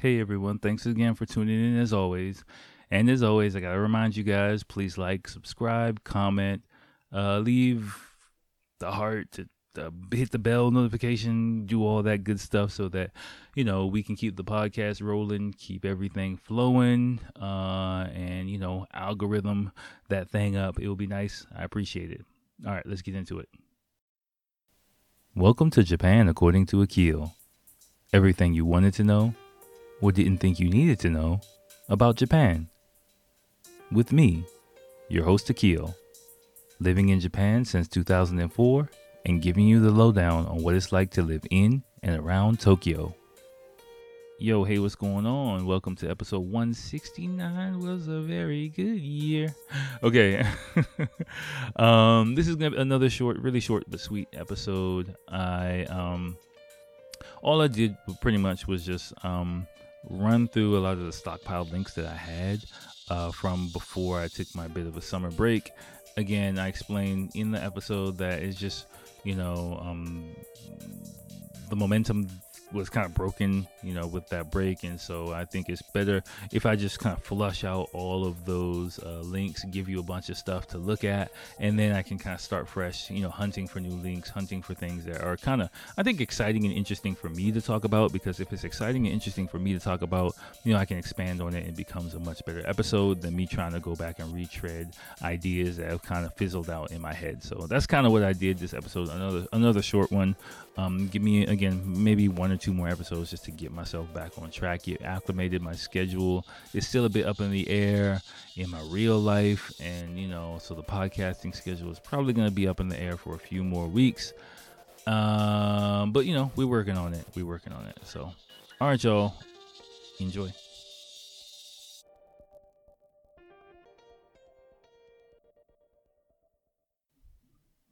Hey everyone, thanks again for tuning in as always. And as always, I gotta remind you guys, please like, subscribe, comment, uh, leave the heart, to, uh, hit the bell notification, do all that good stuff so that you know we can keep the podcast rolling, keep everything flowing, uh, and you know algorithm that thing up. It will be nice. I appreciate it. All right, let's get into it. Welcome to Japan according to Akil. Everything you wanted to know or didn't think you needed to know about Japan. With me, your host Akil, living in Japan since 2004 and giving you the lowdown on what it's like to live in and around Tokyo. Yo, hey, what's going on? Welcome to episode 169. Was a very good year. Okay. um, this is gonna be another short, really short but sweet episode. I um all I did pretty much was just um run through a lot of the stockpiled links that I had uh, from before I took my bit of a summer break. Again, I explained in the episode that it's just, you know, um, the momentum was kind of broken, you know, with that break, and so I think it's better if I just kind of flush out all of those uh, links, give you a bunch of stuff to look at, and then I can kind of start fresh, you know, hunting for new links, hunting for things that are kind of, I think, exciting and interesting for me to talk about. Because if it's exciting and interesting for me to talk about, you know, I can expand on it and it becomes a much better episode than me trying to go back and retread ideas that have kind of fizzled out in my head. So that's kind of what I did this episode. Another another short one. Um, give me again maybe one or two more episodes just to get myself back on track, get acclimated. My schedule is still a bit up in the air in my real life, and you know, so the podcasting schedule is probably going to be up in the air for a few more weeks. Um, but you know, we're working on it. We're working on it. So, all right, y'all, enjoy.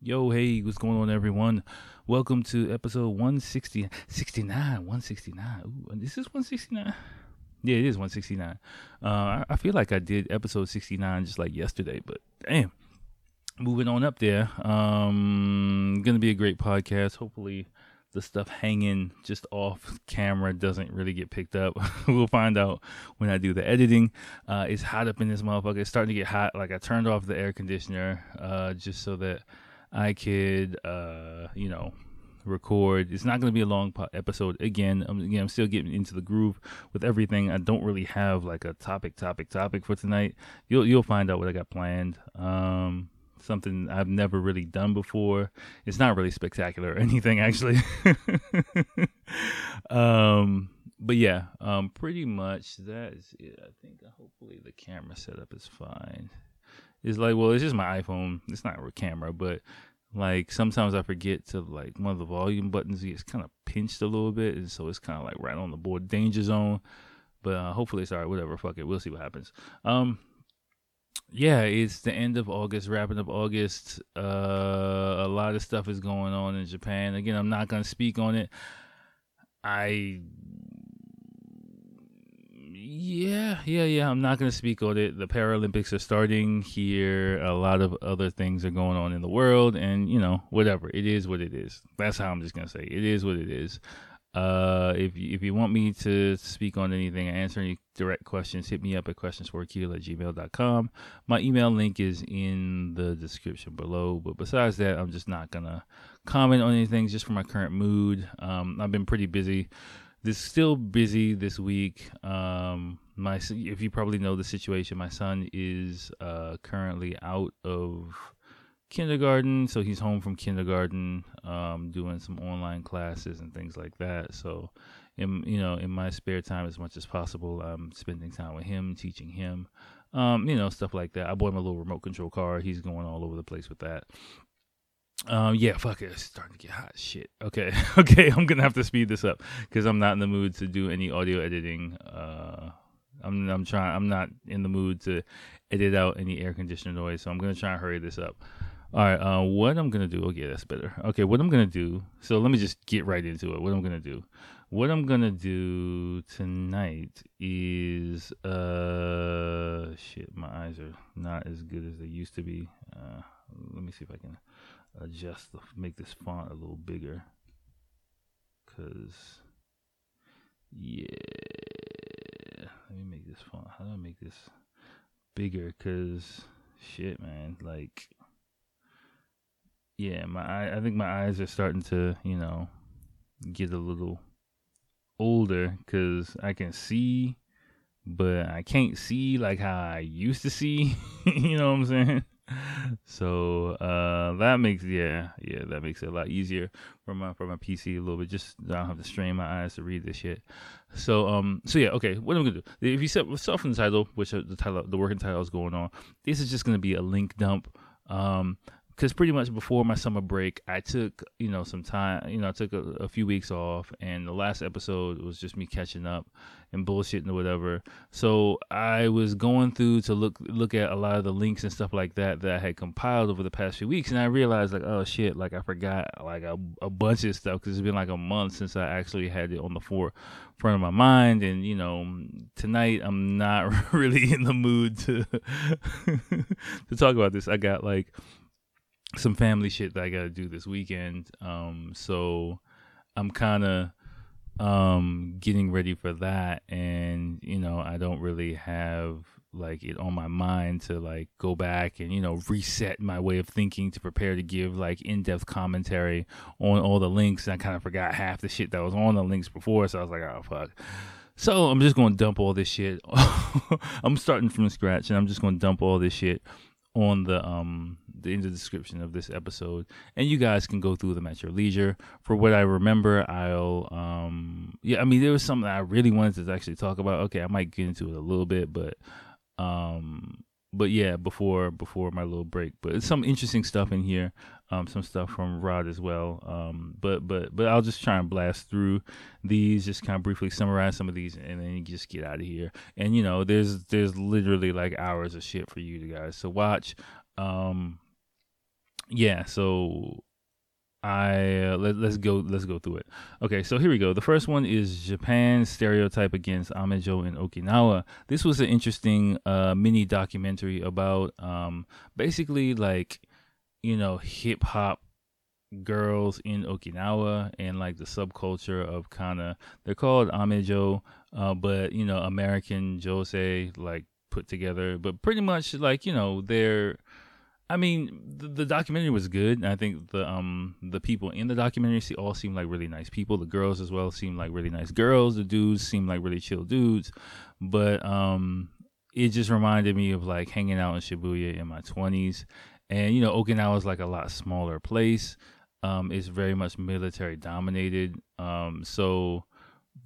Yo, hey, what's going on, everyone? Welcome to episode 160, 69, 169. Ooh, this is 169. Yeah, it is 169. Uh, I, I feel like I did episode 69 just like yesterday, but damn. Moving on up there. Um, gonna be a great podcast. Hopefully, the stuff hanging just off camera doesn't really get picked up. we'll find out when I do the editing. Uh, it's hot up in this motherfucker. It's starting to get hot. Like I turned off the air conditioner uh, just so that I could, uh, you know, record. It's not going to be a long po- episode. Again, I'm, again, I'm still getting into the groove with everything. I don't really have like a topic, topic, topic for tonight. You'll you'll find out what I got planned. Um, something I've never really done before. It's not really spectacular or anything actually. um, but yeah, um, pretty much that is it. I think hopefully the camera setup is fine. It's like, well, it's just my iPhone. It's not a camera, but like sometimes I forget to like one of the volume buttons gets kind of pinched a little bit, and so it's kind of like right on the board danger zone. But uh, hopefully it's all right. Whatever, fuck it. We'll see what happens. Um, yeah, it's the end of August, wrapping up August. Uh, a lot of stuff is going on in Japan. Again, I'm not gonna speak on it. I yeah, yeah, yeah. I'm not going to speak on it. The Paralympics are starting here. A lot of other things are going on in the world, and you know, whatever. It is what it is. That's how I'm just going to say. It is what it is. Uh, if you, if you want me to speak on anything, answer any direct questions, hit me up at questionsforakil at gmail.com. My email link is in the description below. But besides that, I'm just not gonna comment on anything just for my current mood. Um, I've been pretty busy this still busy this week. Um, my if you probably know the situation, my son is uh, currently out of kindergarten, so he's home from kindergarten, um, doing some online classes and things like that. So, in you know, in my spare time, as much as possible, I'm spending time with him, teaching him, um, you know, stuff like that. I bought him a little remote control car. He's going all over the place with that. Um, yeah, fuck it. It's starting to get hot. Shit. Okay, okay. I'm gonna have to speed this up because I'm not in the mood to do any audio editing. Uh, I'm I'm trying. I'm not in the mood to edit out any air conditioner noise, so I'm gonna try and hurry this up. All right. Uh, what I'm gonna do? Okay, that's better. Okay, what I'm gonna do. So let me just get right into it. What I'm gonna do. What I'm gonna do tonight is uh shit. My eyes are not as good as they used to be. Uh, let me see if I can adjust the make this font a little bigger because yeah let me make this font? How do I make this bigger? Cause shit, man, like, yeah, my eye, I think my eyes are starting to, you know, get a little older because I can see, but I can't see like how I used to see. you know what I'm saying? So uh, that makes yeah yeah that makes it a lot easier for my for my PC a little bit. Just I don't have to strain my eyes to read this shit. So um so yeah okay what am I gonna do? If you set start from the title, which the title the working title is going on, this is just gonna be a link dump. Um, because pretty much before my summer break, I took you know some time. You know, I took a, a, few weeks off, and the last episode was just me catching up and bullshitting or whatever. So I was going through to look look at a lot of the links and stuff like that that I had compiled over the past few weeks, and I realized like, oh shit, like I forgot like a, a bunch of stuff because it's been like a month since I actually had it on the forefront of my mind, and you know, tonight I'm not really in the mood to to talk about this. I got like some family shit that I got to do this weekend. Um, so I'm kind of um getting ready for that and you know I don't really have like it on my mind to like go back and you know reset my way of thinking to prepare to give like in-depth commentary on all the links and I kind of forgot half the shit that was on the links before so I was like oh fuck so I'm just to dump all this shit I'm starting from scratch and I'm just to dump all this shit on the um in the description of this episode, and you guys can go through them at your leisure. For what I remember, I'll um yeah, I mean there was something I really wanted to actually talk about. Okay, I might get into it a little bit, but um but yeah, before before my little break. But it's some interesting stuff in here. Um, some stuff from Rod as well. Um, but but but I'll just try and blast through these, just kind of briefly summarize some of these, and then just get out of here. And you know, there's there's literally like hours of shit for you guys to watch. Um, yeah, so I uh, let, us go let's go through it. Okay, so here we go. The first one is Japan's stereotype against Amejo in Okinawa. This was an interesting uh, mini documentary about um, basically like you know hip hop girls in Okinawa and like the subculture of kind of they're called Amejo, uh, but you know American Jose like put together, but pretty much like you know they're I mean, the, the, documentary was good. I think the um the people in the documentary see, all seem like really nice people. The girls as well seem like really nice girls. The dudes seem like really chill dudes. But um, it just reminded me of like hanging out in Shibuya in my twenties, and you know, Okinawa is like a lot smaller place. Um, it's very much military dominated. Um, so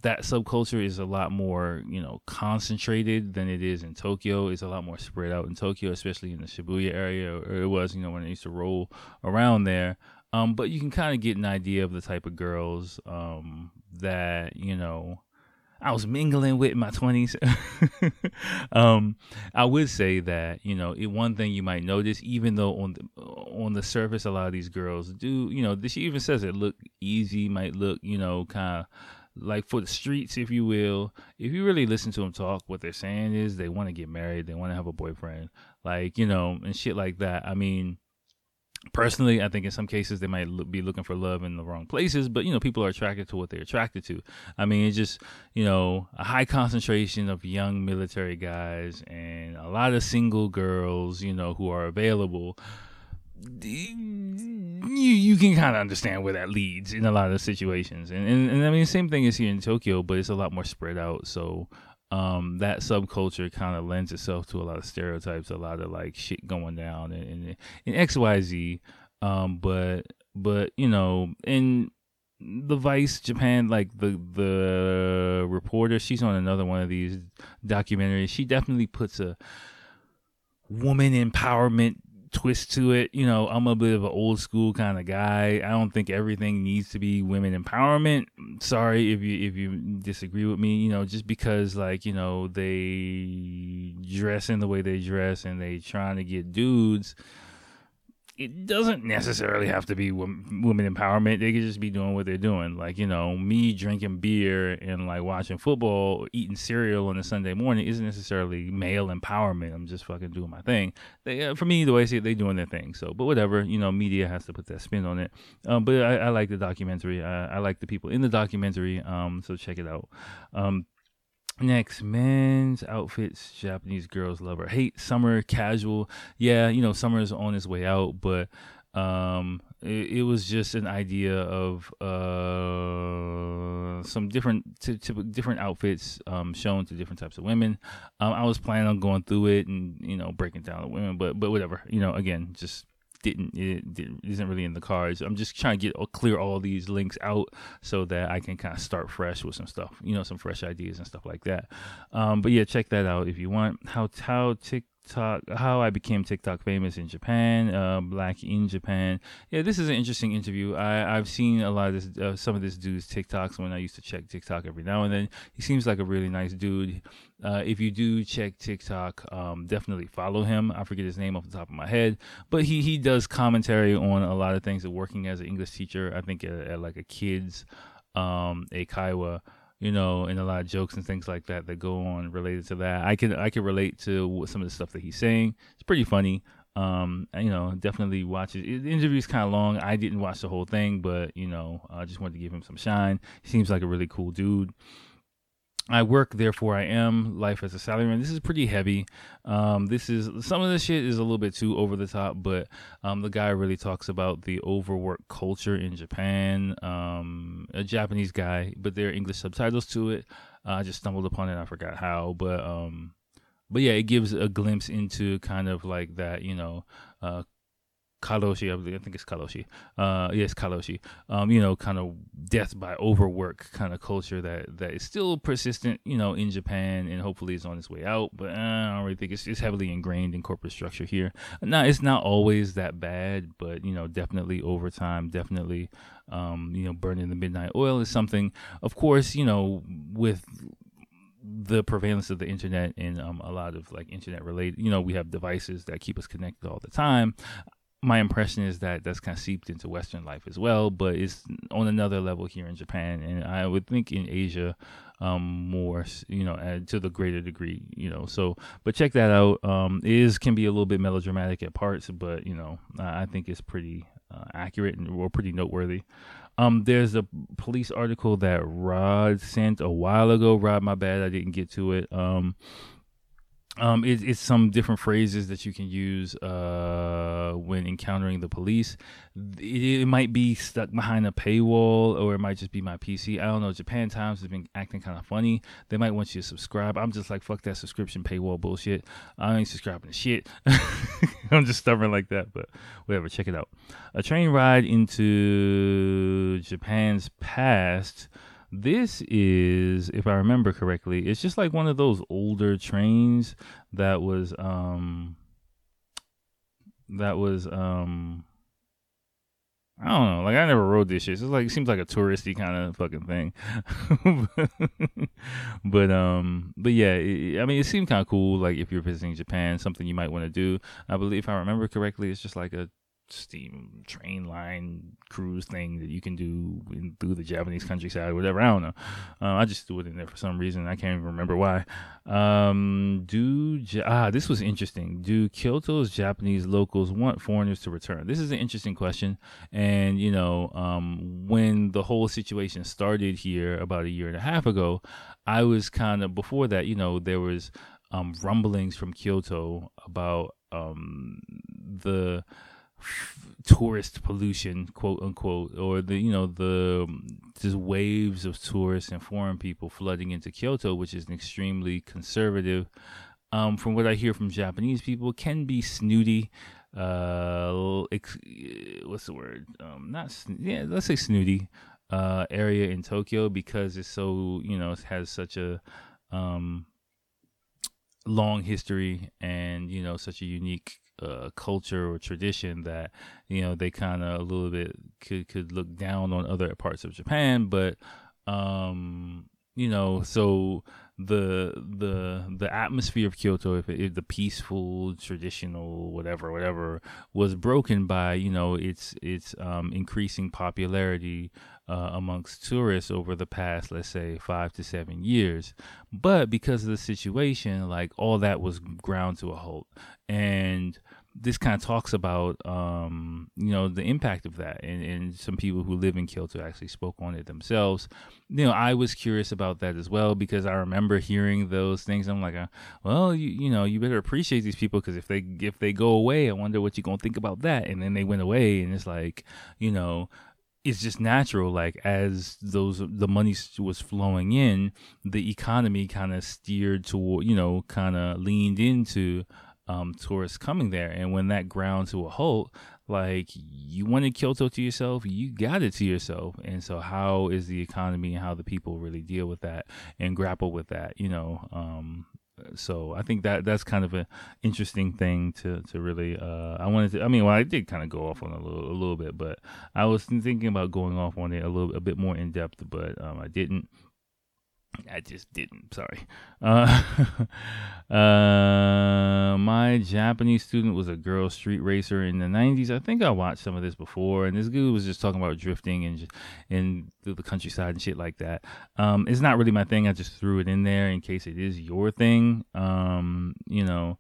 that subculture is a lot more, you know, concentrated than it is in Tokyo. It's a lot more spread out in Tokyo, especially in the Shibuya area, or it was, you know, when I used to roll around there. Um, but you can kind of get an idea of the type of girls um, that, you know, I was mingling with in my 20s. um, I would say that, you know, it, one thing you might notice, even though on the, on the surface, a lot of these girls do, you know, she even says it look easy, might look, you know, kind of like for the streets, if you will, if you really listen to them talk, what they're saying is they want to get married, they want to have a boyfriend, like you know, and shit like that. I mean, personally, I think in some cases they might be looking for love in the wrong places, but you know, people are attracted to what they're attracted to. I mean, it's just you know a high concentration of young military guys and a lot of single girls, you know, who are available you you can kind of understand where that leads in a lot of situations, and, and and I mean the same thing is here in Tokyo, but it's a lot more spread out. So um, that subculture kind of lends itself to a lot of stereotypes, a lot of like shit going down and in X Y Z. Um, but but you know in the Vice Japan, like the the reporter, she's on another one of these documentaries. She definitely puts a woman empowerment twist to it. You know, I'm a bit of an old school kind of guy. I don't think everything needs to be women empowerment. Sorry if you if you disagree with me. You know, just because like you know they dress in the way they dress and they trying to get dudes it doesn't necessarily have to be women empowerment. They could just be doing what they're doing. Like, you know, me drinking beer and like watching football, eating cereal on a Sunday morning isn't necessarily male empowerment. I'm just fucking doing my thing. They, uh, for me, the way I see it, they're doing their thing. So, but whatever, you know, media has to put that spin on it. Um, but I, I, like the documentary. I, I, like the people in the documentary. Um, so check it out. Um, Next, men's outfits Japanese girls love or hate. Summer casual. Yeah, you know, summer is on its way out, but um it, it was just an idea of uh some different t- t- different outfits um shown to different types of women um i was planning on going through it and you know breaking down the women but but whatever you know again just didn't it, isn't really in the cards. I'm just trying to get clear all these links out so that I can kind of start fresh with some stuff, you know, some fresh ideas and stuff like that. Um, but yeah, check that out if you want. How how TikTok, how I became TikTok famous in Japan, uh, Black in Japan. Yeah, this is an interesting interview. I, I've seen a lot of this, uh, some of this dude's TikToks when I used to check TikTok every now and then. He seems like a really nice dude. Uh, if you do check TikTok, um, definitely follow him. I forget his name off the top of my head, but he he does commentary on a lot of things. Of working as an English teacher, I think at, at like a kids um, eikaiwa you know, and a lot of jokes and things like that that go on related to that. I can I can relate to some of the stuff that he's saying. It's pretty funny. Um, you know, definitely watch it. The interview's kind of long. I didn't watch the whole thing, but you know, I just wanted to give him some shine. He seems like a really cool dude. I work, therefore I am. Life as a salaryman. This is pretty heavy. Um, this is some of the shit is a little bit too over the top, but um, the guy really talks about the overwork culture in Japan. Um, a Japanese guy, but there are English subtitles to it. Uh, I just stumbled upon it. I forgot how, but um, but yeah, it gives a glimpse into kind of like that, you know, uh, Karoshi, I think it's Karoshi. Uh, yes, Karoshi. Um, you know, kind of death by overwork kind of culture that that is still persistent, you know, in Japan, and hopefully is on its way out. But uh, I don't really think it's, it's heavily ingrained in corporate structure here. Now, it's not always that bad, but you know, definitely over time, definitely, um, you know, burning the midnight oil is something. Of course, you know, with the prevalence of the internet and um, a lot of like internet related you know we have devices that keep us connected all the time my impression is that that's kind of seeped into Western life as well, but it's on another level here in Japan, and I would think in Asia um, more, you know, to the greater degree, you know. So, but check that out. Um, it is can be a little bit melodramatic at parts, but you know, I think it's pretty uh, accurate and or pretty noteworthy. Um, there's a police article that Rod sent a while ago. Rod, my bad, I didn't get to it. Um, um, it, it's some different phrases that you can use uh, when encountering the police. It, it, might be stuck behind a paywall, or it might just be my PC. I don't know. Japan Times has been acting kind of funny. They might want you to subscribe. I'm just like, fuck that subscription paywall bullshit. I ain't subscribing to shit. I'm just stubborn like that, but whatever. Check it out. A train ride into Japan's past this is, if I remember correctly, it's just like one of those older trains that was um that was um I don't know. Like I never rode this shit. It's like it seems like a touristy kind of fucking thing. but um, but yeah, it, I mean, it seemed kind of cool. Like if you're visiting Japan, something you might want to do. I believe, if I remember correctly, it's just like a steam train line cruise thing that you can do in, through the Japanese countryside, whatever. I don't know. Uh, I just threw it in there for some reason. I can't even remember why. Um, do ah, this was interesting. Do Kyoto's Japanese locals want foreigners to return? This is an interesting question. And you know, um, when the whole situation started here about a year and a half ago, I was kind of before that. You know, there was um, rumblings from Kyoto about um, the tourist pollution, quote unquote, or the you know the just waves of tourists and foreign people flooding into Kyoto, which is an extremely conservative. Um, from what I hear from Japanese people, can be snooty. Uh, ex- what's the word? Um, not yeah, let's say snooty. Uh, area in Tokyo because it's so you know it has such a um long history and you know such a unique uh, culture or tradition that you know they kind of a little bit could could look down on other parts of Japan, but um, you know, so the the the atmosphere of Kyoto, if, if the peaceful, traditional, whatever, whatever, was broken by you know its its um, increasing popularity uh, amongst tourists over the past, let's say, five to seven years. But because of the situation, like all that was ground to a halt, and this kind of talks about um, you know the impact of that, and, and some people who live in Kyoto actually spoke on it themselves. You know, I was curious about that as well because I remember hearing those things. I'm like, uh, well, you you know, you better appreciate these people because if they if they go away, I wonder what you're gonna think about that. And then they went away, and it's like, you know, it's just natural like as those the money was flowing in the economy kind of steered toward you know kind of leaned into um, tourists coming there. And when that ground to a halt, like you wanted Kyoto to yourself, you got it to yourself. And so, how is the economy and how the people really deal with that and grapple with that? You know, um, so I think that that's kind of an interesting thing to to really. Uh, I wanted to. I mean, well, I did kind of go off on a little a little bit, but I was thinking about going off on it a little a bit more in depth, but um, I didn't. I just didn't. Sorry. Uh, uh, my Japanese student was a girl street racer in the '90s. I think I watched some of this before, and this dude was just talking about drifting and just in the countryside and shit like that. Um, it's not really my thing. I just threw it in there in case it is your thing. Um, you know,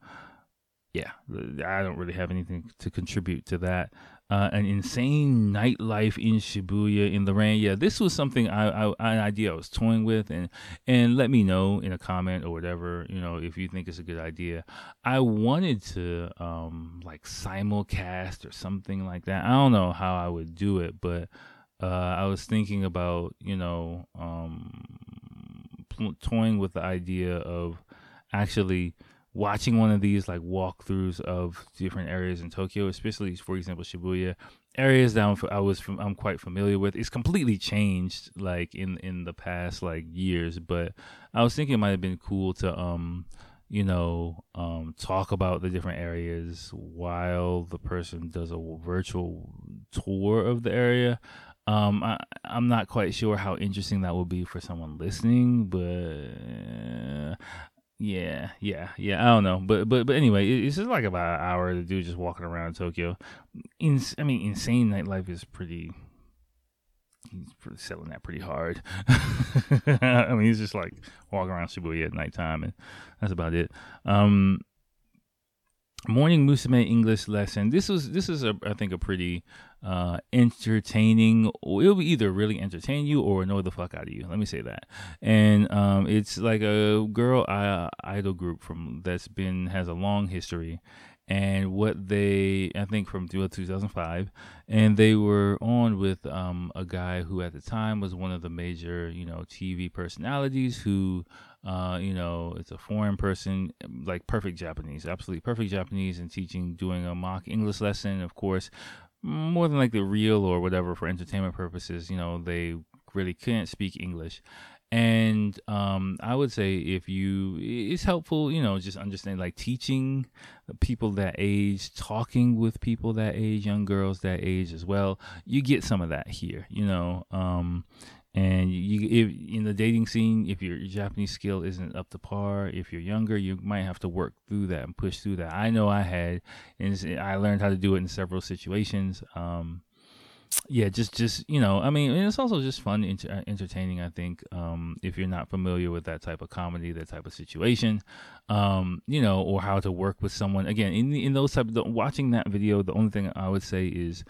yeah, I don't really have anything to contribute to that uh, an insane nightlife in Shibuya in the rain. Yeah, this was something I, I, an idea I was toying with, and and let me know in a comment or whatever you know if you think it's a good idea. I wanted to um like simulcast or something like that. I don't know how I would do it, but uh, I was thinking about you know um toying with the idea of actually watching one of these like walkthroughs of different areas in Tokyo, especially for example Shibuya, areas that I'm, I was from, I'm quite familiar with. It's completely changed like in in the past like years, but I was thinking it might have been cool to um you know um talk about the different areas while the person does a virtual tour of the area. Um, I, I'm not quite sure how interesting that would be for someone listening, but yeah, yeah, yeah. I don't know, but but but anyway, it's just like about an hour The do just walking around Tokyo. In, I mean, insane nightlife is pretty. He's selling that pretty hard. I mean, he's just like walking around Shibuya at nighttime, and that's about it. Um, morning musume english lesson this was this is a i think a pretty uh entertaining. It'll be either really entertain you or annoy the fuck out of you. Let me say that. And um it's like a girl uh, idol group from that's been has a long history and what they I think from 2005 and they were on with um, a guy who at the time was one of the major you know TV personalities who uh, you know it's a foreign person like perfect Japanese absolutely perfect Japanese and teaching doing a mock English lesson of course more than like the real or whatever for entertainment purposes you know they really couldn't speak English and um, I would say if you, it's helpful, you know, just understand like teaching people that age, talking with people that age, young girls that age as well. You get some of that here, you know. Um, and you, if in the dating scene, if your Japanese skill isn't up to par, if you're younger, you might have to work through that and push through that. I know I had, and I learned how to do it in several situations. Um, yeah, just just you know, I mean, it's also just fun, inter- uh, entertaining. I think um, if you're not familiar with that type of comedy, that type of situation, um, you know, or how to work with someone. Again, in in those type of the, watching that video, the only thing I would say is,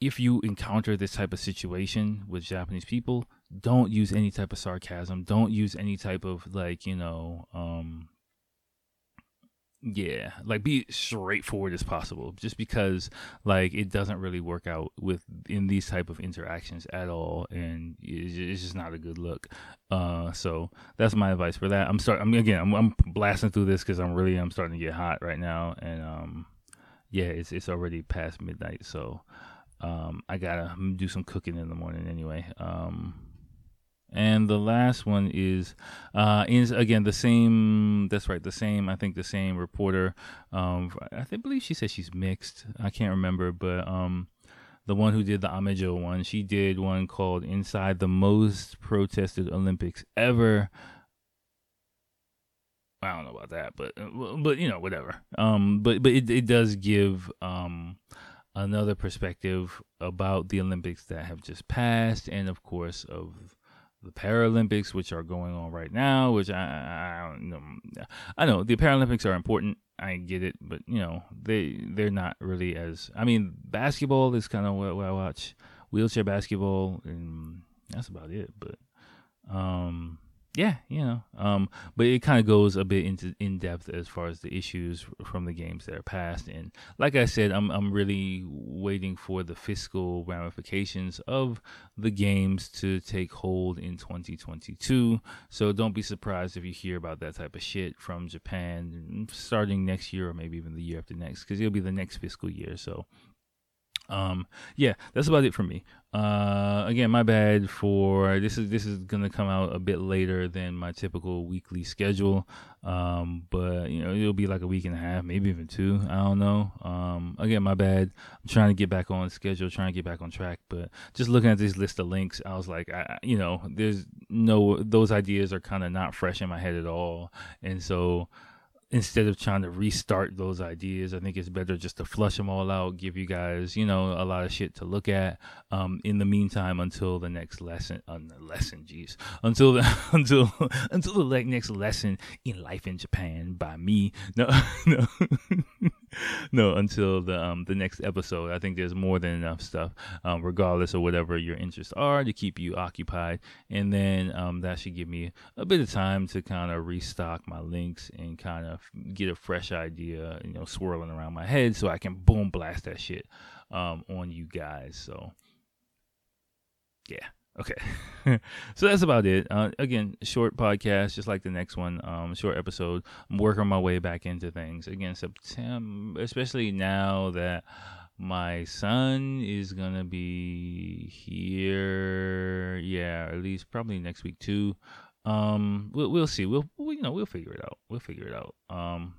if you encounter this type of situation with Japanese people, don't use any type of sarcasm. Don't use any type of like you know. Um, yeah like be straightforward as possible just because like it doesn't really work out with in these type of interactions at all and it's just not a good look uh so that's my advice for that i'm starting i mean again i'm, I'm blasting through this because i'm really i'm starting to get hot right now and um yeah it's it's already past midnight so um i gotta do some cooking in the morning anyway. Um and the last one is uh is again the same that's right the same i think the same reporter um i think believe she said she's mixed. I can't remember but um the one who did the Amejo one she did one called inside the most protested olympics ever. I don't know about that, but but you know whatever. Um, but but it it does give um another perspective about the Olympics that have just passed, and of course of the Paralympics, which are going on right now, which I, I, don't know. I know the Paralympics are important. I get it, but you know they they're not really as. I mean, basketball is kind of what, what I watch. Wheelchair basketball, and that's about it. But um, yeah, you know, um, but it kind of goes a bit into in depth as far as the issues from the games that are passed, and like I said, I'm I'm really waiting for the fiscal ramifications of the games to take hold in 2022. So don't be surprised if you hear about that type of shit from Japan starting next year or maybe even the year after next, because it'll be the next fiscal year. So um yeah that's about it for me. Uh again my bad for this is this is gonna come out a bit later than my typical weekly schedule. Um but you know it'll be like a week and a half maybe even two i don't know. Um again my bad. I'm trying to get back on schedule trying to get back on track but just looking at this list of links i was like I, you know there's no those ideas are kind of not fresh in my head at all. And so instead of trying to restart those ideas, I think it's better just to flush them all out, give you guys, you know, a lot of shit to look at. Um, in the meantime, until the next lesson, on uh, lesson, jeez, until the until until the next lesson in life in Japan by me. No, no. no, until the um, the next episode. I think there's more than enough stuff, um, regardless of whatever your interests are, to keep you occupied. And then um, that should give me a bit of time to kind of restock my links and kind of get a fresh idea, you know, swirling around my head, so I can boom blast that shit um, on you guys. So, yeah. Okay. so that's about it. Uh, again, short podcast, just like the next one. Um, short episode. I'm working my way back into things. Again, September, especially now that my son is gonna be here. Yeah, at least probably next week too. Um, we'll we'll see. We'll, we, you know we'll figure it out. We'll figure it out. Um,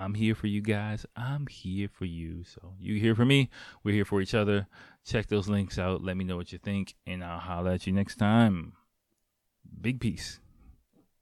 I'm here for you guys. I'm here for you. So you here for me. We're here for each other. Check those links out. Let me know what you think, and I'll holler at you next time. Big peace.